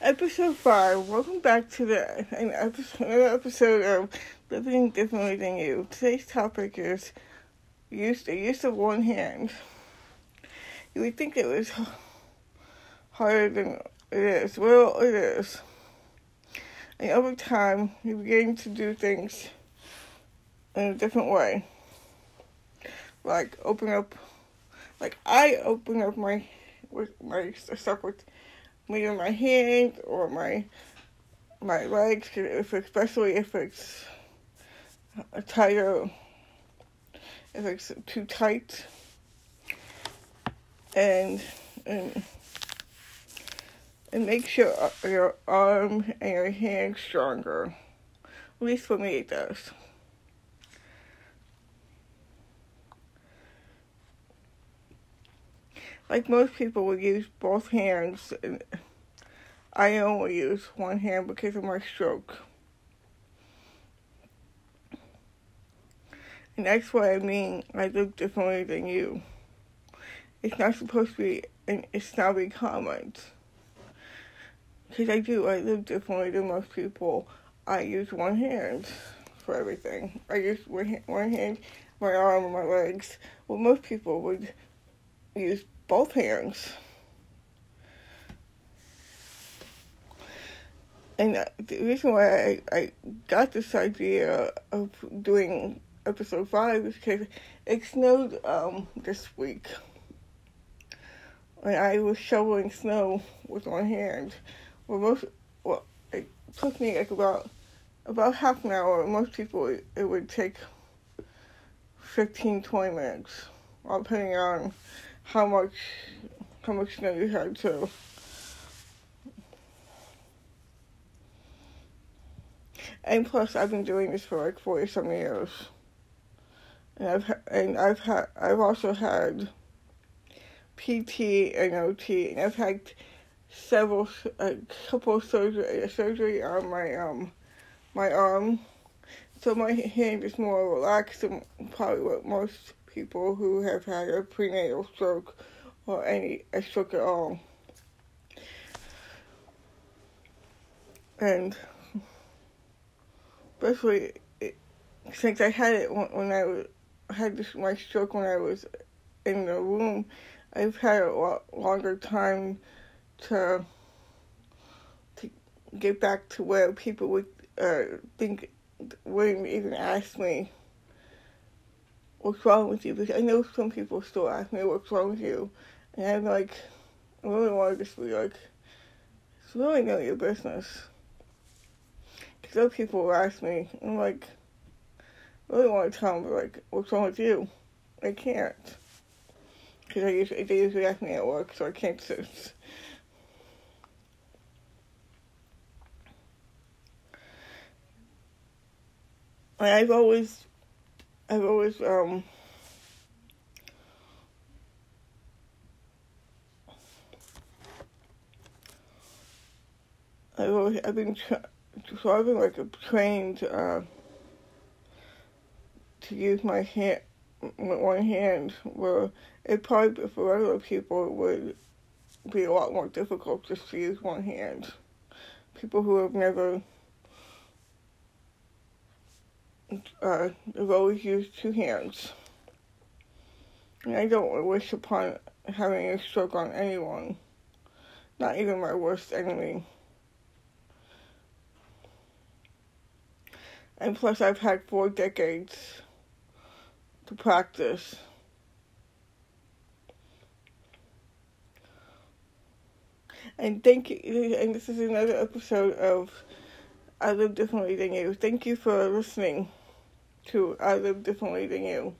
episode five. Welcome back to the an episode, another episode of Living Differently Than You. Today's topic is use the use of one hand. You would think it was harder than it is. Well, it is. And over time, you begin to do things in a different way. Like open up, like I open up my with my stuff with either my hands or my my legs, if especially if it's tighter, if it's too tight, and and it makes your your arm and your hand stronger. At least for me, it does. Like most people would use both hands. I only use one hand because of my stroke. And that's what I mean. I look differently than you. It's not supposed to be an snobby comment. Because I do. I live differently than most people. I use one hand for everything. I use one hand, one hand my arm, and my legs. Well, most people would use both hands. And the reason why I, I got this idea of doing episode five is because it snowed um, this week. And I was shoveling snow with one hand. Well, most, well, it took me like about, about half an hour. Most people, it, would take 15, 20 minutes, all depending on how much how much snow you had too. And plus, I've been doing this for like forty some years, and I've and I've had I've also had PT and OT, and I've had several a couple surgery surgery on my um my arm, so my hand is more relaxed than probably what most people who have had a prenatal stroke or any a stroke at all. And especially since I had it when I was, had this, my stroke when I was in the room, I've had a lot longer time to to get back to where people would uh, think wouldn't even ask me what's wrong with you? Because I know some people still ask me what's wrong with you. And I'm like, I really want to just be like, it's really none of your business. Because other people ask me, I'm like, I really want to tell them, like, what's wrong with you? I can't. Because I usually, they usually ask me at work, so I can't just. And I've always I've always um I've always I've been tra- so I've been like trained uh, to use my hand with one hand where it probably for other people it would be a lot more difficult just to use one hand. People who have never uh, I've always used two hands. And I don't wish upon having a stroke on anyone, not even my worst enemy. And plus, I've had four decades to practice. And thank you, and this is another episode of I Live Differently Than You. Thank you for listening too. I live differently than you.